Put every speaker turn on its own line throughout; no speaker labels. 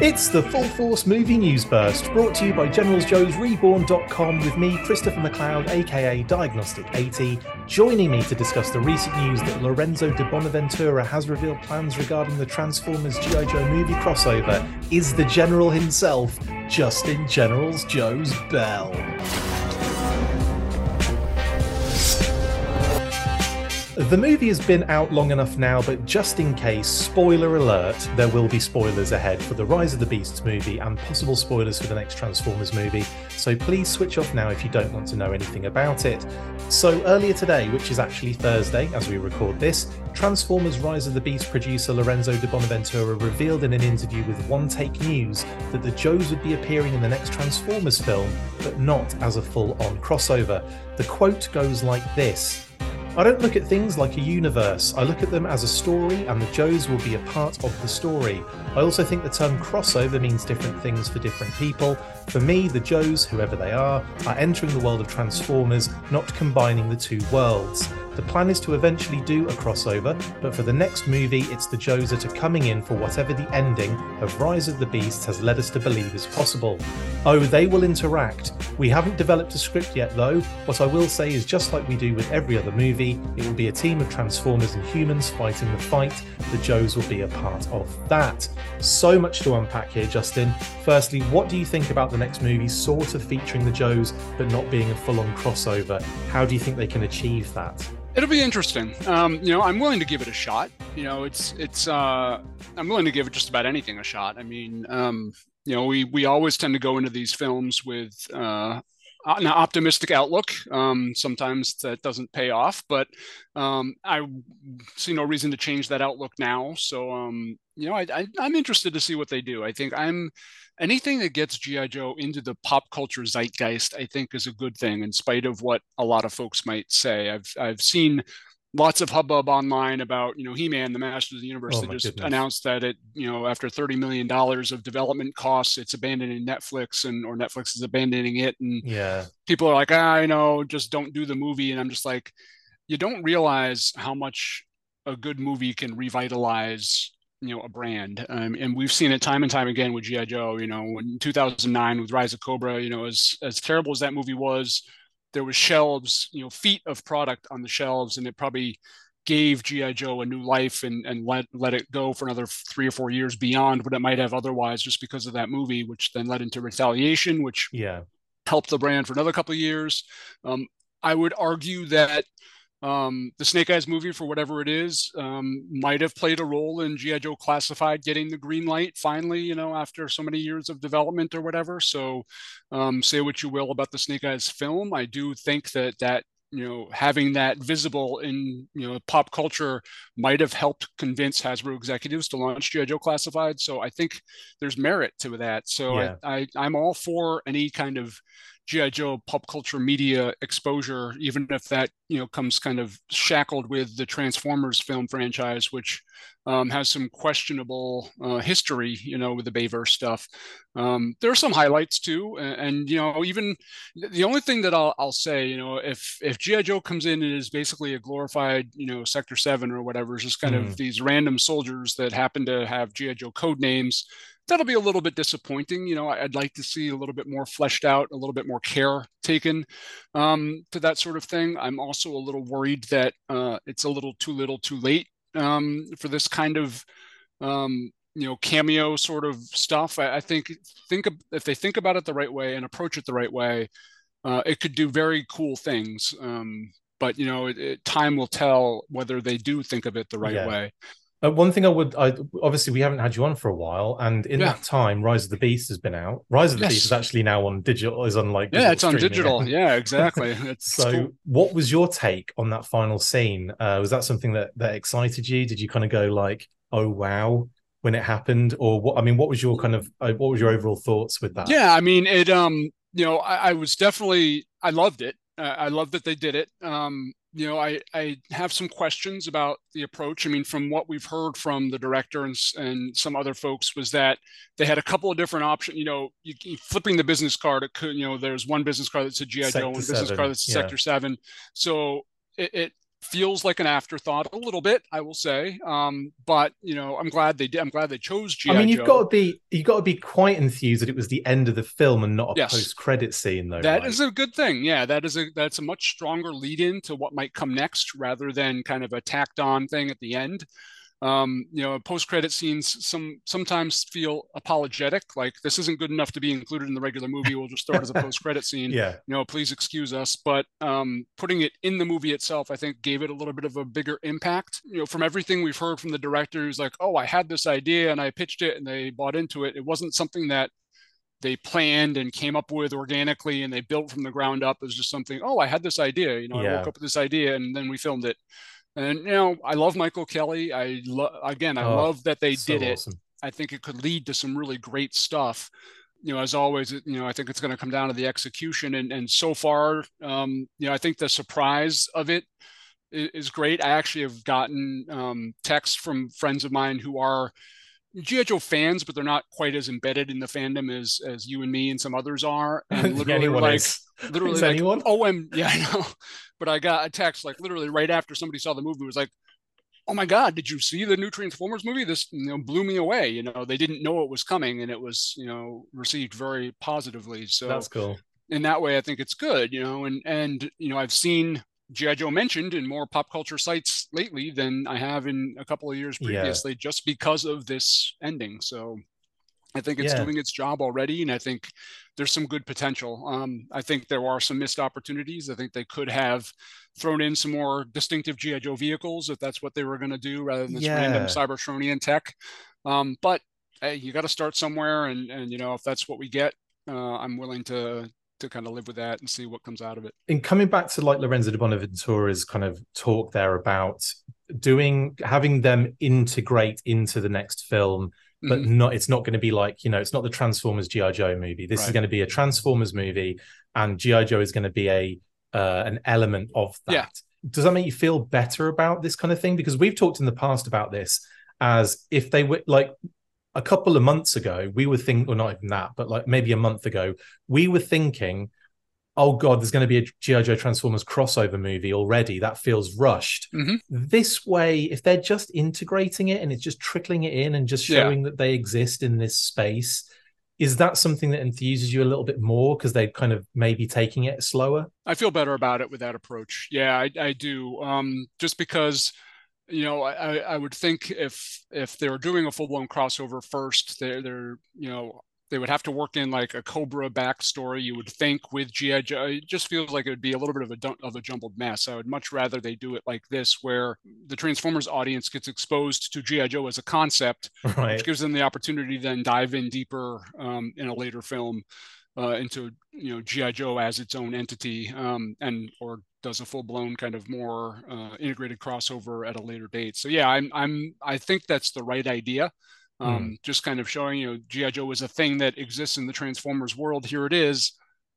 It's the Full Force Movie News Burst, brought to you by GeneralsJoesReborn.com with me, Christopher McLeod, aka Diagnostik80, joining me to discuss the recent news that Lorenzo Di Bonaventura has revealed plans regarding the Transformers G.I. Joe movie crossover is the General himself, Justin Generals Joe's Bell. The movie has been out long enough now, but just in case, spoiler alert, there will be spoilers ahead for the Rise of the Beasts movie and possible spoilers for the next Transformers movie. So please switch off now if you don't want to know anything about it. So, earlier today, which is actually Thursday as we record this, Transformers Rise of the Beast producer Lorenzo Di Bonaventura revealed in an interview with One Take News that the Joes would be appearing in the next Transformers film, but not as a full on crossover. The quote goes like this. I don't look at things like a universe. I look at them as a story, and the Joes will be a part of the story. I also think the term crossover means different things for different people. For me, the Joes, whoever they are, are entering the world of Transformers, not combining the two worlds. The plan is to eventually do a crossover, but for the next movie, it's the Joes that are coming in for whatever the ending of Rise of the Beasts has led us to believe is possible. Oh, they will interact. We haven't developed a script yet, though. What I will say is just like we do with every other movie, it will be a team of Transformers and humans fighting the fight. The Joes will be a part of that. So much to unpack here, Justin. Firstly, what do you think about the next movie sort of featuring the Joes, but not being a full on crossover? How do you think they can achieve that?
It'll be interesting. Um, you know, I'm willing to give it a shot. You know, it's it's. Uh, I'm willing to give it just about anything a shot. I mean, um, you know, we we always tend to go into these films with uh, an optimistic outlook. Um, sometimes that doesn't pay off, but um, I see no reason to change that outlook now. So, um, you know, I, I'm interested to see what they do. I think I'm anything that gets GI Joe into the pop culture zeitgeist, I think, is a good thing, in spite of what a lot of folks might say. I've I've seen lots of hubbub online about you know He-Man, the master of the Universe.
Oh, my
just
goodness.
announced that it you know after thirty million dollars of development costs, it's abandoning Netflix and or Netflix is abandoning it, and
Yeah.
people are like, ah, I know, just don't do the movie, and I'm just like, you don't realize how much a good movie can revitalize you know a brand. Um, and we've seen it time and time again with gi joe you know in 2009 with rise of cobra you know as as terrible as that movie was there was shelves you know feet of product on the shelves and it probably gave gi joe a new life and and let let it go for another three or four years beyond what it might have otherwise just because of that movie which then led into retaliation which
Yeah.
helped the brand for another couple of years. Um, i would argue that um, the Snake Eyes movie, for whatever it is, um, might have played a role in GI Joe Classified getting the green light finally. You know, after so many years of development or whatever. So, um, say what you will about the Snake Eyes film, I do think that that you know having that visible in you know pop culture might have helped convince Hasbro executives to launch GI Joe Classified. So I think there's merit to that. So
Yeah.
I, I I'm all for any kind of GI Joe pop culture media exposure, even if that you know comes kind of shackled with the Transformers film franchise, which um, has some questionable uh, history, you know, with the Bayverse stuff. Um, there are some highlights too, and, and, you know, even the only thing that I'll, I'll say, you know, if if GI Joe comes in and is basically a glorified, you know, Sector Seven or whatever, it's just kind
Mm.
of these random soldiers that happen to have GI Joe code names that'll be a little bit disappointing. You know, I'd like to see a little bit more fleshed out, a little bit more care taken um, to that sort of thing. I'm also a little worried that uh, it's a little too little, too late um, for this kind of um, you know cameo sort of stuff. I, I think think if they think about it the right way and approach it the right way, uh, it could do very cool things. Um, but you know, it, it, time will tell whether they do think of it the right
Yeah.
way.
Uh, one thing I would, I obviously we haven't had you on for a while, and in
Yeah.
that time, Rise of the Beast has been out. Rise of the
Yes.
Beast is actually now on digital, is on like
Yeah, it's on digital. Yeah, exactly.
So,
cool.
what was your take on that final scene? Uh, was that something that that excited you? Did you kind of go like, "Oh wow," when it happened, or what? I mean, what was your kind of, uh, what was your overall thoughts with that?
Yeah, I mean, it. Um, you know, I, I was definitely, I loved it. Uh, I love that they did it. Um, you know, I I have some questions about the approach. I mean, from what we've heard from the director and and some other folks was that they had a couple of different options. You know, you, you flipping the business card. It could, you know, there's one business card that's a GI Joe, one business card that's a
yeah.
Sector Seven. So it, it feels like an afterthought a little bit, I will say. Um, but you know, I'm glad they did. I'm glad they chose GI
I mean, you've
Joe.
got to be you've got to be quite enthused that it was the end of the film and not a
Yes.
post-credit scene, though.
That
right?
is a good thing. Yeah, that is a that's a much stronger lead in to what might come next rather than kind of a tacked on thing at the end. Um, you know, post credit scenes some sometimes feel apologetic, like this isn't good enough to be included in the regular movie. We'll just throw it as a post credit scene.
yeah,
You know, please excuse us. But um, putting it in the movie itself, I think, gave it a little bit of a bigger impact. You know, from everything we've heard from the director, who's like, "Oh, I had this idea and I pitched it, and they bought into it." It wasn't something that they planned and came up with organically and they built from the ground up. It was just something, oh, I had this idea. You know, I woke up with this idea and then we filmed it. And you know, I love Michael Kelly. I love again, I
Oh,
love that they
so
did it.
awesome.
I think it could lead to some really great stuff. You know, as always, you know, I think it's going to come down to the execution. And and so far, um, you know, I think the surprise of it is, is great. I actually have gotten um, texts from friends of mine who are GI Joe fans, but they're not quite as embedded in the fandom as as you and me and some others are. And literally,
anyone
like,
is.
literally,
Is
like,
anyone?
oh, I'm yeah, I know. But I got a text like literally right after somebody saw the movie was like, "Oh my God, did you see the new Transformers movie? This you know blew me away." You know, they didn't know it was coming, and it was you know received very positively. So
That's cool.
in that way, I think it's good. You know, and and you know I've seen GI Joe mentioned in more pop culture sites lately than I have in a couple of years
Yeah.
previously, just because of this ending. So I think it's
Yeah.
doing its job already, and I think there's some good potential. Um, I think there are some missed opportunities. I think they could have thrown in some more distinctive GI Joe vehicles if that's what they were going to do, rather than this random Cybertronian tech. Um, but hey, you got to start somewhere, and and you know if that's what we get, uh, I'm willing to to kind of live with that and see what comes out of it.
in coming back to like Lorenzo Di Bonaventura's kind of talk there about doing having them integrate into the next film, but
Mhm.
not it's not going to be like you know it's not the Transformers GI Joe movie. This is going to be a Transformers movie, and GI Joe is going to be a uh, an element of that.
Yeah.
Does that make you feel better about this kind of thing? Because we've talked in the past about this as if they were like a couple of months ago, we were thinking, or not even that, but like maybe a month ago, we were thinking, oh God, there's going to be a G.I. Joe Transformers crossover movie already. That feels rushed.
Mhm.
This way, if they're just integrating it and it's just trickling it in and just
Yeah.
showing that they exist in this space, is that something that enthuses you a little bit more because they're kind of maybe taking it slower?
I feel better about it with that approach. Yeah, I, I do. Um, just because, you know, I, I would think if if they were doing a full blown crossover first, they're they're you know they would have to work in like a Cobra backstory. You would think with GI Joe, it just feels like it would be a little bit of a of a jumbled mess. I would much rather they do it like this, where the Transformers audience gets exposed to GI Joe as a concept,
Right.
which gives them the opportunity to then dive in deeper um, in a later film uh, into you know GI Joe as its own entity, um, and or does a full blown kind of more uh, integrated crossover at a later date. So yeah, I'm I'm I think that's the right idea. Um, Just kind of showing you know GI Joe is a thing that exists in the Transformers world. Here it is.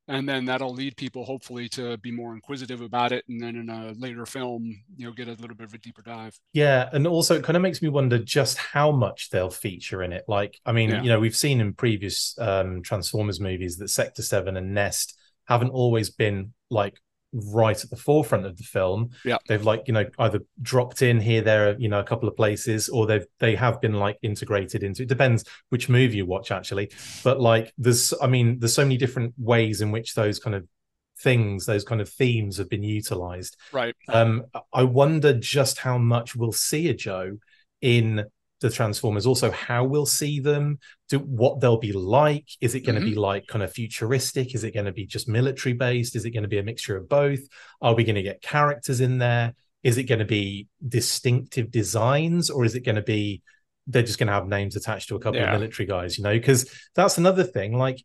And then that'll lead people hopefully to be more inquisitive about it, and then in a later film, you know, get a little bit of a deeper dive.
Yeah, and also it kind of makes me wonder just how much they'll feature in it. Like, I mean,
Yeah.
you know, we've seen in previous um Transformers movies that Sector 7 and Nest haven't always been like right at the forefront of the film.
Yeah.
They've like, you know, either dropped in here, there, you know, a couple of places, or they've they have been like integrated into it depends which movie you watch actually. But like there's I mean, there's so many different ways in which those kind of things, those kind of themes have been utilized.
Right.
Um, I wonder just how much we'll see a Joe in the Transformers. Also, how we'll see them, do what they'll be like. Is it going to be mm-hmm. like kind of futuristic? Is it going to be just military based? Is it going to be a mixture of both? Are we going to get characters in there? Is it going to be distinctive designs, or is it going to be they're just going to have names attached to a couple
Yeah.
of military guys? You know, because that's another thing. Like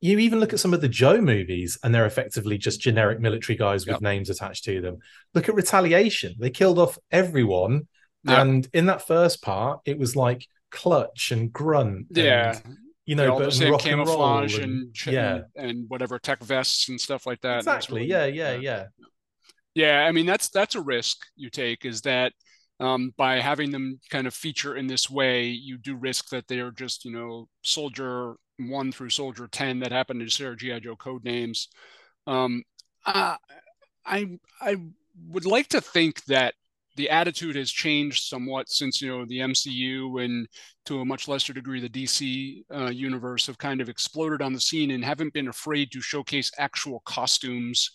you even look at some of the Joe movies, and they're effectively just generic military guys with names attached to them. Look at Retaliation; they killed off everyone,
Yeah.
and in that first part, it was like Clutch and Grunt. and,
Yeah.
you
They
know, but
the
rock and roll
camouflage
and-
and, ch-
yeah,
and and whatever tech vests and stuff like that.
Exactly.
really-
Yeah, yeah, yeah.
Yeah, I mean that's that's a risk you take is that um, by having them kind of feature in this way, you do risk that they are just you know soldier one through soldier ten that happen to share GI Joe code names. Um, uh, I I would like to think that the attitude has changed somewhat since you know the MCU and to a much lesser degree the DC uh, universe have kind of exploded on the scene and haven't been afraid to showcase actual costumes,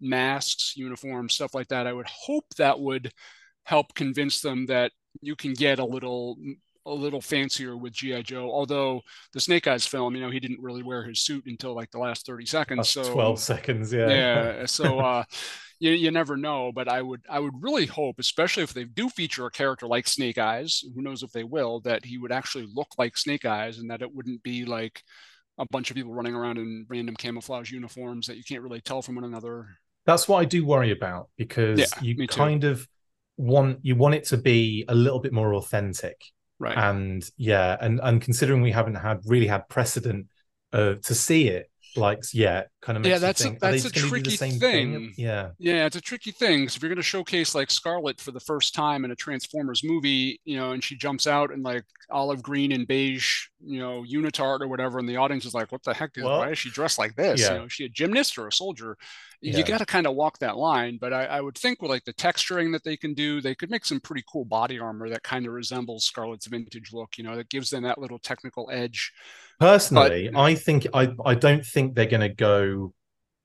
masks, uniforms, stuff like that. I would hope that would help convince them that you can get a little a little fancier with GI Joe. Although the Snake Eyes film, you know, he didn't really wear his suit until like the last thirty seconds. so
twelve seconds, yeah,
yeah. So uh, you you never know. But I would I would really hope, especially if they do feature a character like Snake Eyes, who knows if they will, that he would actually look like Snake Eyes, and that it wouldn't be like a bunch of people running around in random camouflage uniforms that you can't really tell from one another.
That's what I do worry about because yeah, you kind of want you want it to be a little bit more authentic
right.
And yeah and and considering we haven't had really had precedent uh, to see it like yeah kind of
yeah that's a, that's a tricky thing?
thing? yeah
yeah it's a tricky thing because if you're going to showcase like scarlet for the first time in a transformers movie you know and she jumps out in like olive green and beige you know unitard or whatever and the audience is like what the heck is well, why is she dressed like this yeah. you know is she a gymnast or a soldier yeah. you got to kind of walk that line but I, I, would think with like the texturing that they can do they could make some pretty cool body armor that kind of resembles scarlet's vintage look you know that gives them that little technical edge
personally but, i think i i don't think they're going to go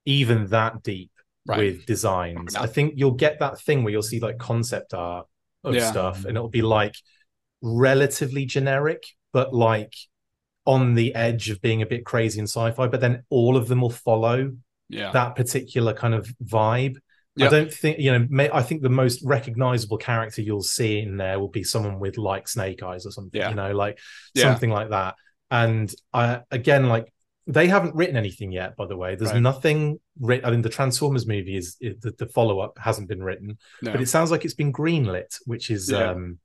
even that deep right. with designs i think you'll get that thing where you'll see like concept art of yeah. stuff and it'll be like relatively generic but like on the edge of being a bit crazy and sci-fi but then all of them will follow
yeah.
that particular kind of vibe. Yep. I don't think you know. May, I think the most recognizable character you'll see in there will be someone with like Snake Eyes or something. Yeah. You know, like yeah. something like that. And I again, like they haven't written anything yet. By the way, there's right. nothing written. I mean, the Transformers movie is, is the, the follow up hasn't been written, no. but it sounds like it's been greenlit, which is yeah. um,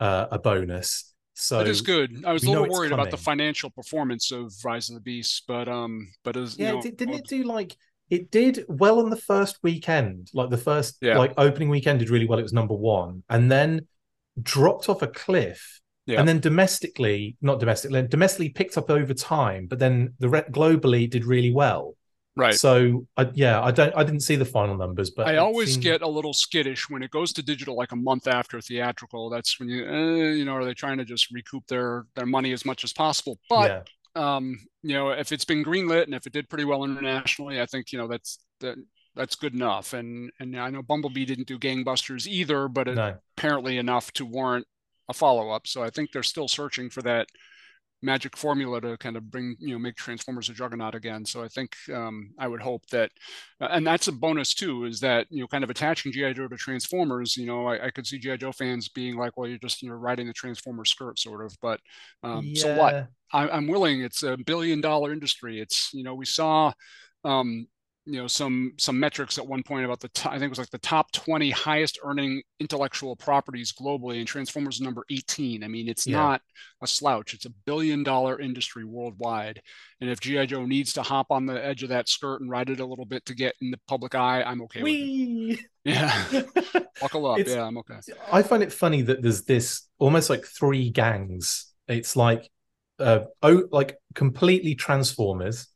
uh, a bonus. So
it is good. I was a little worried about the financial performance of Rise of the Beast, but um, but as
yeah,
you know,
didn't it do like it did well on the first weekend, like the first yeah. like opening weekend did really well. It was number one, and then dropped off a cliff. Yeah. And then domestically, not domestically, domestically picked up over time, but then the re- globally did really well.
Right.
So I, yeah, I don't, I didn't see the final numbers, but
I always seemed... get a little skittish when it goes to digital, like a month after theatrical. That's when you, eh, you know, are they trying to just recoup their their money as much as possible? But yeah um, you know, if it's been greenlit and if it did pretty well internationally, I think you know that's that that's good enough. And and I know Bumblebee didn't do gangbusters either, but no. apparently enough to warrant a follow up. So I think they're still searching for that magic formula to kind of bring you know make transformers a juggernaut again. So i think um, i would hope that uh, and that's a bonus too is that you know kind of attaching gi joe to transformers you know i, I could see gi joe fans being like well you're just you know riding the transformer skirt sort of but um, yeah. so what? I, i'm willing. It's a billion dollar industry. It's you know we saw um, you know some some metrics at one point about the I think it was like the top 20 highest earning intellectual properties globally and Transformers number 18. I mean, it's yeah. not a slouch. It's a billion dollar industry worldwide. And if GI Joe needs to hop on the edge of that skirt and ride it a little bit to get in the public eye, I'm okay Whee! with it. Yeah. Buckle up. It's, yeah, I'm okay.
I find it funny that there's this almost like three gangs. It's like uh oh like completely Transformers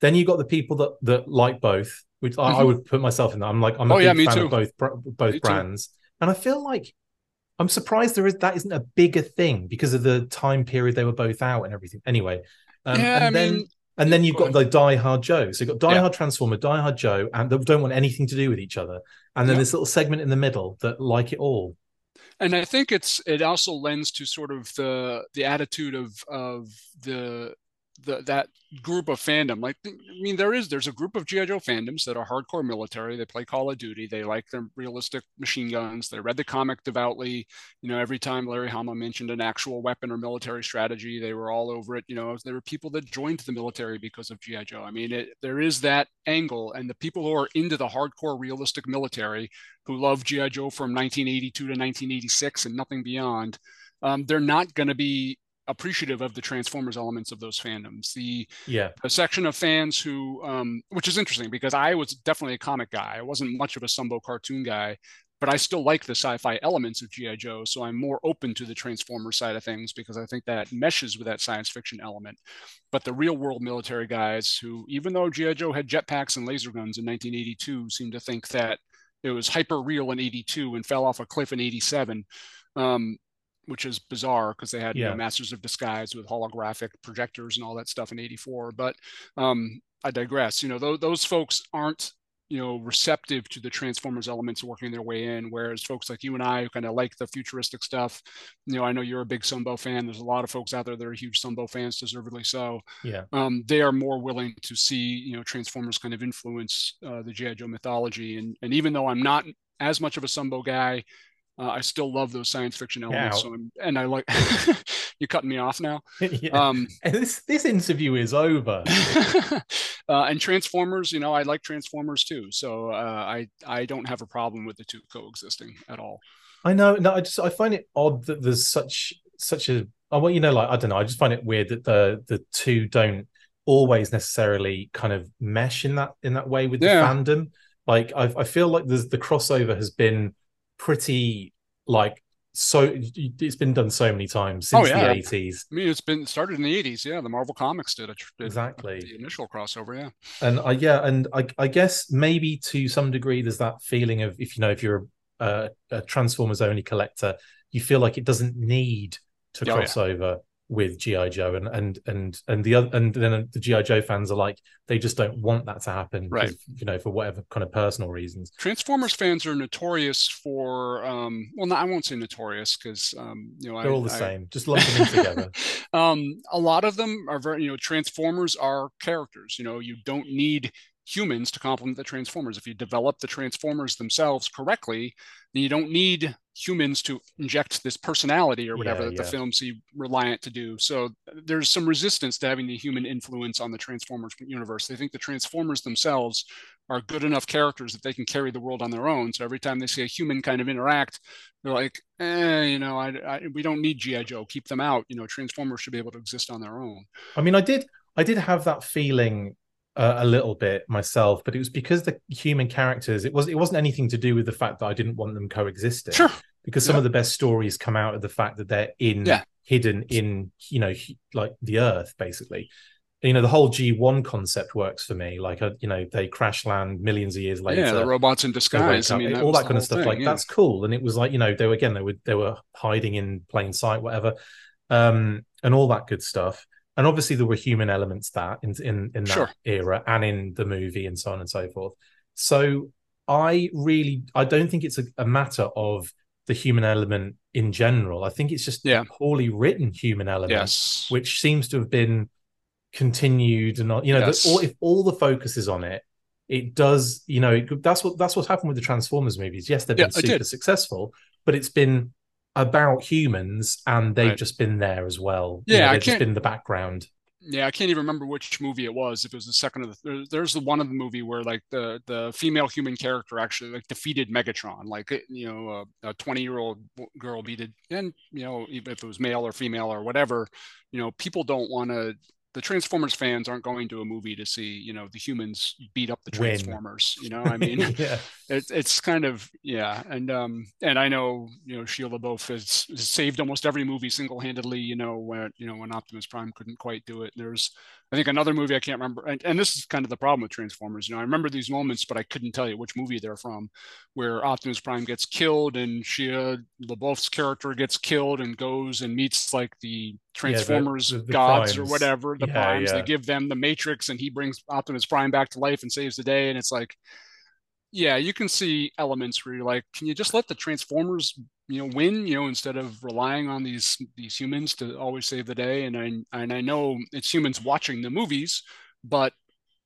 then you got the people that that like both, which mm-hmm. I, I, mm-hmm. would put myself in that. I'm like I'm a oh, big yeah, fan too. of both both me brands, too. and I feel like I'm surprised there is that isn't a bigger thing because of the time period they were both out and everything. Anyway, um, yeah, and I then mean, and then you've got the Die Hard Joe. So you've got Die yeah. Hard Transformer, Die Hard Joe, and they don't want anything to do with each other. And then this little segment in the middle that like it all.
And I think it's it also lends to sort of the the attitude of of the the, that group of fandom. Like, I mean, there is there's a group of GI Joe fandoms that are hardcore military. They play Call of Duty. They like their realistic machine guns. They read the comic devoutly. You know, every time Larry Hama mentioned an actual weapon or military strategy, they were all over it. You know, there were people that joined the military because of GI Joe. I mean, it, there is that angle, and the people who are into the hardcore realistic military who love GI Joe from 1982 to 1986 and nothing beyond. Um, they're not going to be appreciative of the Transformers elements of those fandoms. The
yeah,
a section of fans who, um, which is interesting because I was definitely a comic guy. I wasn't much of a Sunbow cartoon guy, but I still like the sci-fi elements of GI Joe. So I'm more open to the Transformer side of things because I think that meshes with that science fiction element. But the real world military guys who, even though GI Joe had jetpacks and laser guns in 1982, seem to think that it was hyper real in 82 and fell off a cliff in 87 um, which is bizarre because they had yeah. you know, masters of disguise with holographic projectors and all that stuff in 84 but um, i digress you know th- those folks aren't you know receptive to the transformers elements working their way in whereas folks like you and i who kind of like the futuristic stuff you know i know you're a big sunbow fan there's a lot of folks out there that are huge sunbow fans deservedly so.
Yeah.
Um, they are more willing to see you know transformers kind of influence uh, the gi joe mythology and and even though i'm not as much of a sunbow guy uh, I still love those science fiction elements. So and I like you cutting me off now.
yeah. Um, this this interview is over.
uh, and Transformers, you know, I like Transformers too. So uh, I I don't have a problem with the two coexisting at all.
I know. No, I just I find it odd that there's such such a. Oh, well, you know, like I don't know. I just find it weird that the the two don't always necessarily kind of mesh in that in that way with yeah. the fandom. Like I, I feel like there's the crossover has been pretty like so it's been done so many times oh, since oh, yeah. the 80s
i mean it's been started in the 80s yeah. The marvel comics did it
exactly.
the initial crossover yeah.
And I, yeah and I, I guess maybe to some degree there's that feeling of if you know if you're a, a transformers only collector you feel like it doesn't need to oh, cross yeah. over with GI Joe and and and and the other and then the GI Joe fans are like they just don't want that to happen,
right?
You know, for whatever kind of personal reasons.
Transformers fans are notorious for um, well, no, I won't say notorious because um, you know
they're
I,
all the I, same. Just lump them in together.
um, a lot of them are very you know Transformers are characters. You know, you don't need humans to complement the Transformers. If you develop the Transformers themselves correctly, then you don't need humans to inject this personality or whatever yeah, that yeah. the film seem reliant to do. So there's some resistance to having the human influence on the Transformers universe. They think the Transformers themselves are good enough characters that they can carry the world on their own. So every time they see a human kind of interact, they're like, eh, you know, I, I, we don't need GI Joe. Keep them out. You know, Transformers should be able to exist on their own.
I mean, I did, I did have that feeling uh, a little bit myself, but it was because the human characters. It was it wasn't anything to do with the fact that I didn't want them coexisting.
Sure.
Because some yeah. of the best stories come out of the fact that they're in
yeah.
hidden in you know like the earth basically. You know the whole G one concept works for me. Like uh, you know they crash land millions of years later.
Yeah, the robots in disguise. I mean,
all that kind of stuff. Thing, like yeah. that's cool. And it was like you know they were again they were they were hiding in plain sight, whatever, um, and all that good stuff and obviously there were human elements that in in, in that sure. era and in the movie and so on and so forth so i really i don't think it's a, a matter of the human element in general i think it's just
yeah.
poorly written human element
yes.
which seems to have been continued and you know yes. the, all, if all the focus is on it it does you know it, that's what that's what's happened with the transformers movies yes they've been super successful but it's been about humans and they've right. just been there as well.
Yeah, you
know,
they've
just been the background.
Yeah, I can't even remember which movie it was. If it was the second of the there's the one of the movie where like the the female human character actually like defeated Megatron. Like you know, a 20 year old girl beat it, and you know, even if it was male or female or whatever, you know, people don't want to the Transformers fans aren't going to a movie to see, you know, the humans beat up the Transformers. Win. You know, I mean,
yeah.
it, it's kind of yeah, and um, and I know you know Shia LaBeouf has, has saved almost every movie single handedly. You know, when you know when Optimus Prime couldn't quite do it. There's I think another movie I can't remember, and, and this is kind of the problem with Transformers. You know, I remember these moments, but I couldn't tell you which movie they're from, where Optimus Prime gets killed and Shia LaBeouf's character gets killed and goes and meets like the Transformers yeah, the, the, the gods primes. or whatever, the yeah, primes. Yeah. They give them the Matrix, and he brings Optimus Prime back to life and saves the day. And it's like, yeah, you can see elements where you're like, can you just let the Transformers, you know, win, you know, instead of relying on these these humans to always save the day? And I and I know it's humans watching the movies, but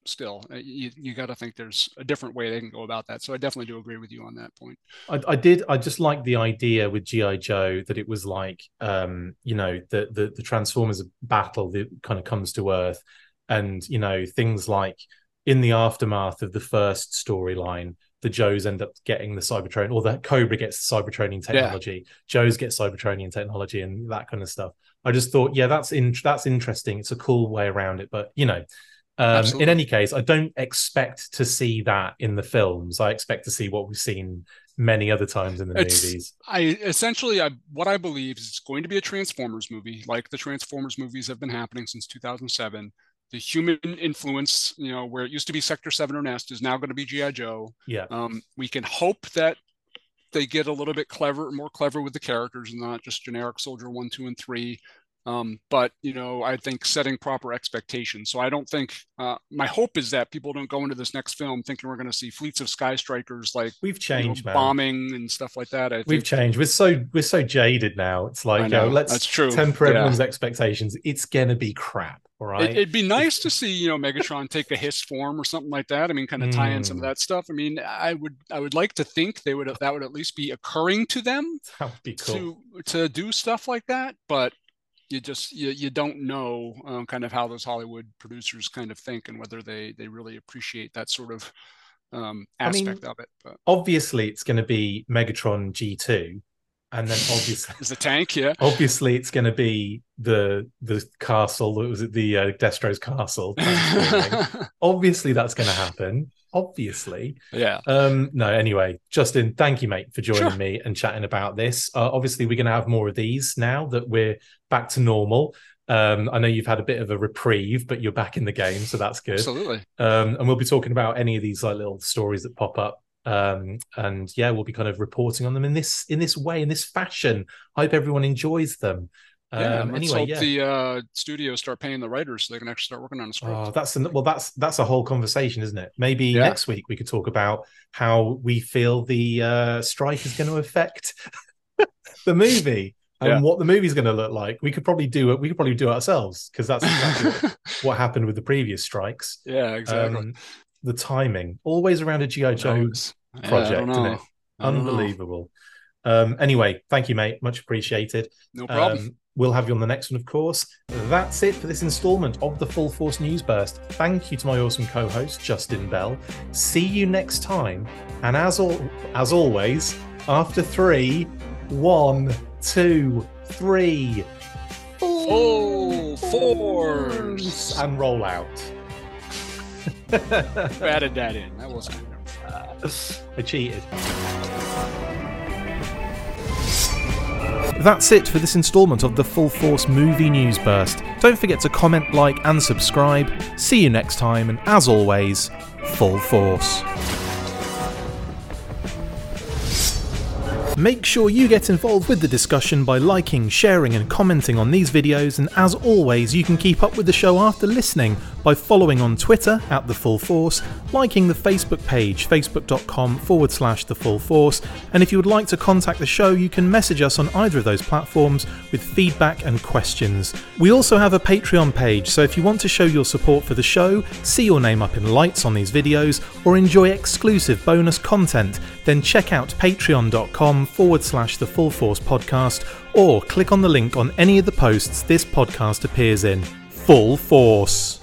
still, uh, you, you got to think there's a different way they can go about that. So I definitely do agree with you on that point.
I, I did. I just like the idea with GI Joe that it was like, um, you know, the the, the Transformers battle that kind of comes to Earth, and you know things like in the aftermath of the first storyline, the Joes end up getting the Cybertronian, or the Cobra gets the Cybertronian technology. Yeah. Joes get Cybertronian technology and that kind of stuff. I just thought, yeah, that's in that's interesting. It's a cool way around it, but you know. Um, in any case, I don't expect to see that in the films. I expect to see what we've seen many other times in the it's, movies.
I essentially, I, what I believe is it's going to be a Transformers movie, like the Transformers movies have been happening since 2007 the human influence, you know, where it used to be Sector Seven or Nest is now going to be GI Joe.
Yeah.
Um, we can hope that they get a little bit clever, more clever with the characters, and not just generic Soldier One, Two, and Three. Um, but you know, I think setting proper expectations. So I don't think uh, my hope is that people don't go into this next film thinking we're going to see fleets of sky strikers like
we've changed,
you know, bombing and stuff like that. I
we've
think,
changed. We're so we're so jaded now. It's like,
know,
yo, let's
that's true.
temper
Yeah.
everyone's expectations. It's gonna be crap, all right?
It, would be nice to see, you know, Megatron take a hiss form or something like that. I mean, kind of tie in some of
Mm.
that stuff. I mean, I would, I would like to think they would, that would at least be occurring to them
that would be cool.
to to do stuff like that. But you just, you, you don't know um, kind of how those Hollywood producers kind of think and whether they they really appreciate that sort of um,
I mean,
aspect of it. But
Obviously, it's going to be Megatron G2, and then obviously,
is the tank, yeah,
obviously, it's going to be the the castle. that Was it the uh, Destro's castle? obviously, that's going to happen. Obviously,
yeah,
um, no. Anyway, Justin, thank you, mate, for joining
Sure.
me and chatting about this. Uh, obviously, we're going to have more of these now that we're back to normal. Um, I know you've had a bit of a reprieve, but you're back in the game, so that's good.
absolutely.
Um, and we'll be talking about any of these like little stories that pop up. Um, and yeah, we'll be kind of reporting on them in this in this way, in this fashion. I hope everyone enjoys them.
Yeah,
Um,
let's
anyway,
hope
yeah.
the uh, studios start paying the writers so they can actually start working on a script.
Oh, that's an, well, that's that's a whole conversation, isn't it? Maybe
Yeah.
next week we could talk about how we feel the uh, strike is going to affect the movie and
Yeah.
what the movie's going to look like. We could probably do it. We could probably do it ourselves because that's exactly what, what happened with the previous strikes.
yeah, exactly.
Um, the timing, always around a GI Joe
Knows. Yeah, I
project,
don't
isn't it?
I don't know.
Unbelievable. Um, anyway, thank you, mate. Much appreciated.
No problem.
Um, we'll have you on the next one, of course. That's it for this installment of the Full Force News Burst. Thank you to my awesome co-host Justin Bell. See you next time. And as al- as always, after three, one, two, three,
Full force.
and roll out.
Who added that in? That wasn't.
Uh, I cheated. That's it for this installment of the Full Force Movie News Burst. Don't forget to comment, like, and subscribe. See you next time, and as always, Full Force. Make sure you get involved with the discussion by liking, sharing, and commenting on these videos. And as always, you can keep up with the show after listening by following on Twitter at The Full Force, liking the Facebook page, facebook.com forward slash The Full Force. And if you would like to contact the show, you can message us on either of those platforms with feedback and questions. We also have a Patreon page, so if you want to show your support for the show, see your name up in lights on these videos, or enjoy exclusive bonus content, then check out patreon.com forward slash the Full Force podcast, or click on the link on any of the posts this podcast appears in. Full Force.